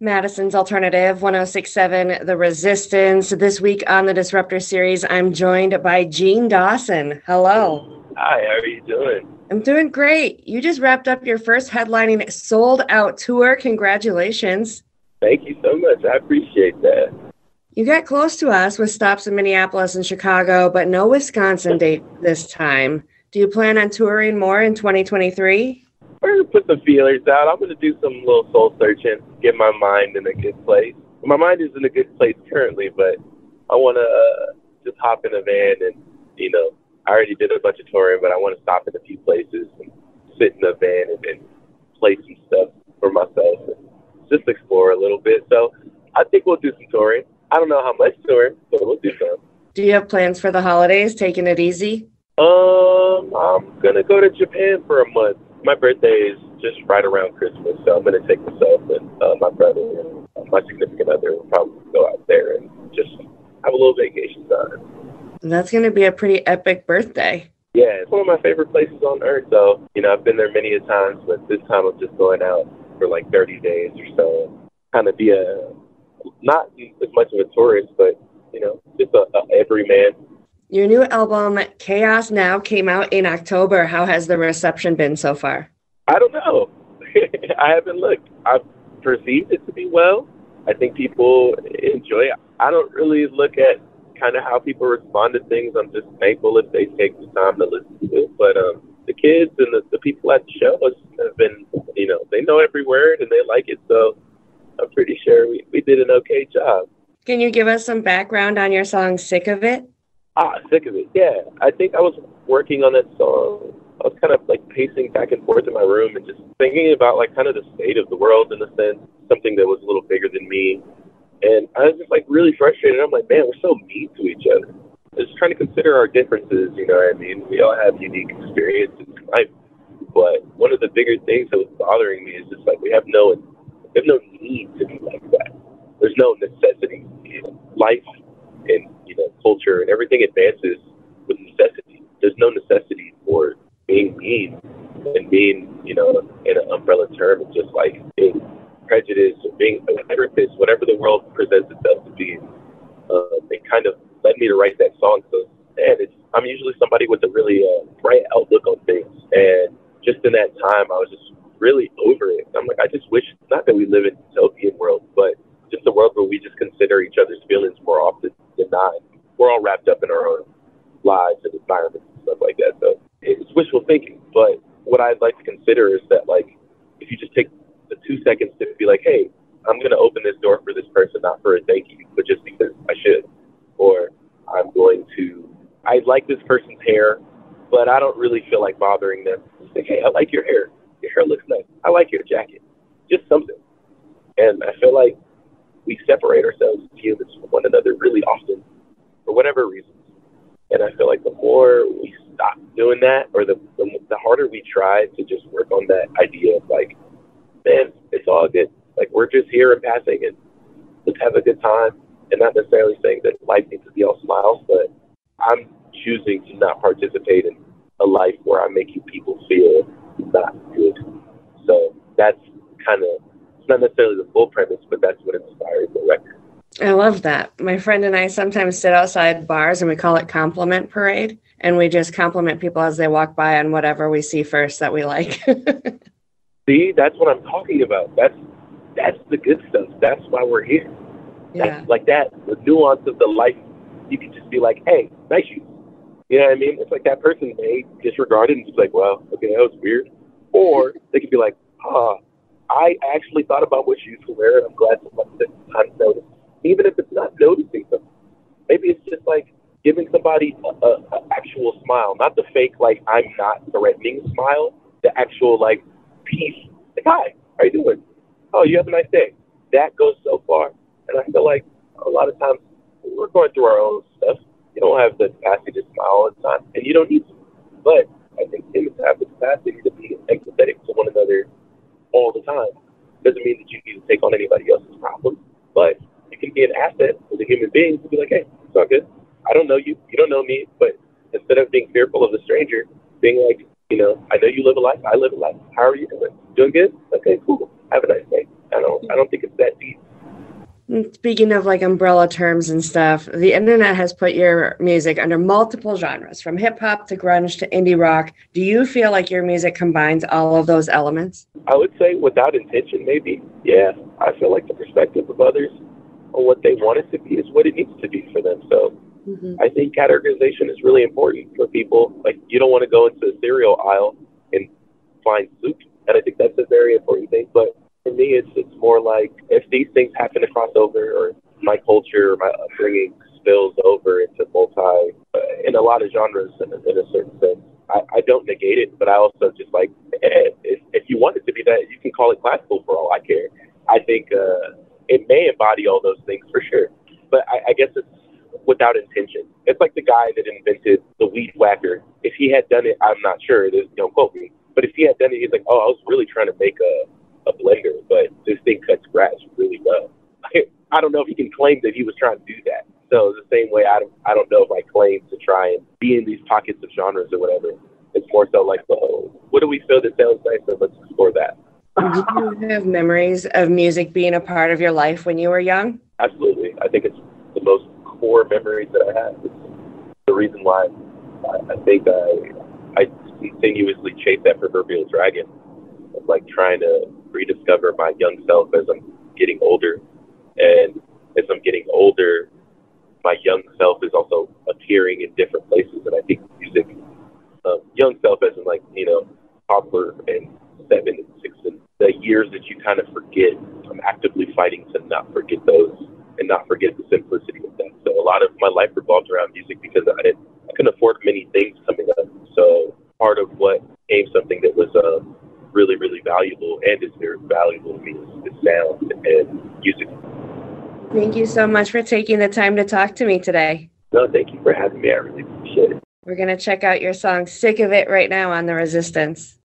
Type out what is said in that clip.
Madison's Alternative 1067 The Resistance. This week on the Disruptor series, I'm joined by Jean Dawson. Hello. Hi, how are you doing? I'm doing great. You just wrapped up your first headlining sold out tour. Congratulations. Thank you so much. I appreciate that. You got close to us with stops in Minneapolis and Chicago, but no Wisconsin date this time. Do you plan on touring more in 2023? We're gonna put some feelers out. I'm gonna do some little soul searching, get my mind in a good place. My mind is in a good place currently, but I want to uh, just hop in a van and, you know, I already did a bunch of touring, but I want to stop in a few places and sit in a van and, and play some stuff for myself and just explore a little bit. So I think we'll do some touring. I don't know how much touring, but we'll do some. Do you have plans for the holidays? Taking it easy? Um, I'm gonna go to Japan for a month my birthday is just right around Christmas, so I'm going to take myself and uh, my brother and my significant other will probably go out there and just have a little vacation time. That's going to be a pretty epic birthday. Yeah, it's one of my favorite places on earth. So, you know, I've been there many a times, but this time I'm just going out for like 30 days or so. Kind of be a, not as much of a tourist, but, you know, just a, a everyman your new album, Chaos Now, came out in October. How has the reception been so far? I don't know. I haven't looked. I've perceived it to be well. I think people enjoy it. I don't really look at kind of how people respond to things. I'm just thankful if they take the time to listen to it. But um, the kids and the, the people at the show have been, you know, they know every word and they like it. So I'm pretty sure we, we did an okay job. Can you give us some background on your song Sick of It? Ah, sick of it. Yeah, I think I was working on that song. I was kind of like pacing back and forth in my room and just thinking about like kind of the state of the world in a sense, something that was a little bigger than me. And I was just like really frustrated. I'm like, man, we're so mean to each other. Just trying to consider our differences, you know what I mean? We all have unique experiences in life. But one of the bigger things that was bothering me is just like we have no we have no need to be like that. There's no necessity. Life culture and everything advances with necessity. There's no necessity for being mean and being you know in an umbrella term and just like being prejudiced or being whatever it is, whatever the world presents itself to be. Uh, it kind of led me to write that song. So man, it's I'm usually somebody with a really uh, bright outlook on things, and just in that time, I was just really over it. I'm like, I just wish not that we live in a utopian world, but just a world where we just consider each other's feelings more often than not. We're all wrapped up in our own lives and environments and stuff like that. So it's wishful thinking. But what I'd like to consider is that, like, if you just take the two seconds to be like, hey, I'm going to open this door for this person, not for a thank you, but just because I should. Or I'm going to, I like this person's hair, but I don't really feel like bothering them. Just think, hey, I like your hair. Your hair looks nice. I like your jacket. Just something. And I feel like we separate ourselves humans from one another really often for whatever reasons. And I feel like the more we stop doing that, or the, the, the harder we try to just work on that idea of like, man, it's all good. Like we're just here in passing and let's have a good time. And not necessarily saying that life needs to be all smiles, but I'm choosing to not participate in a life where I'm making people feel not good. So that's kind of it's not necessarily the full premise, but that's what inspired the record. I love that. My friend and I sometimes sit outside bars and we call it compliment parade. And we just compliment people as they walk by on whatever we see first that we like. see, that's what I'm talking about. That's that's the good stuff. That's why we're here. Yeah. That's like that, the nuance of the life. You can just be like, hey, nice shoes. You know what I mean? It's like that person may disregard it and just like, well, okay, that was weird. Or they could be like, ah, I actually thought about what shoes to wear, and I'm glad somebody took time to notice. Even if it's not noticing them, maybe it's just like giving somebody a, a, a actual smile, not the fake like I'm not threatening smile, the actual like peace. Like, hi, how you doing? Oh, you have a nice day. That goes so far, and I feel like a lot of times we're going through our own stuff. You don't have the capacity to smile all the time, and you don't need to. But I think humans have the capacity to be empathetic to one another all the time. Doesn't mean that you need to take on anybody else's problems, but you can be an asset as a human being to be like, hey, it's all good. I don't know you, you don't know me, but instead of being fearful of the stranger, being like, you know, I know you live a life, I live a life. How are you doing? Doing good? Okay, cool. Have a nice day. I don't I don't think it's that deep. Mm, speaking of like umbrella terms and stuff, the internet has put your music under multiple genres, from hip hop to grunge to indie rock. Do you feel like your music combines all of those elements? I would say without intention, maybe. Yeah, I feel like the perspective of others or what they want it to be is what it needs to be for them. So mm-hmm. I think categorization is really important for people. Like you don't want to go into the cereal aisle and find soup, and I think that's a very important thing. But for me, it's it's more like if these things happen to cross over, or my culture, or my upbringing spills over into multi, uh, in a lot of genres, in, in a certain sense. I, I don't negate it, but I also just like eh, if, if you want it to be that, you can call it classical for all I care. I think uh, it may embody all those things for sure, but I, I guess it's without intention. It's like the guy that invented the weed whacker. If he had done it, I'm not sure. Don't quote me. But if he had done it, he's like, oh, I was really trying to make a a blender, but this thing cuts grass really well. I don't know if he can claim that he was trying to do that. So the same way, I don't, I don't know if I claim to try and be in these pockets of genres or whatever. It's more so like, oh, what do we feel that sounds nice? So let's explore that. Do you have memories of music being a part of your life when you were young? Absolutely. I think it's core memories that I have. It's the reason why I, I think I, I continuously chase that proverbial dragon of like trying to rediscover my young self as I'm getting older. And as I'm getting older, my young self is also appearing in different places. And I think music, um, young self as in like, you know, toddler and seven and six and the years that you kind of forget, I'm actively fighting to not forget those and not forget the simplicity of that. Lot of my life revolved around music because I didn't, I couldn't afford many things coming up. So part of what came something that was, um, really, really valuable and is very valuable to me is, sound and music. Thank you so much for taking the time to talk to me today. No, thank you for having me. I really appreciate it. We're going to check out your song Sick of It right now on The Resistance.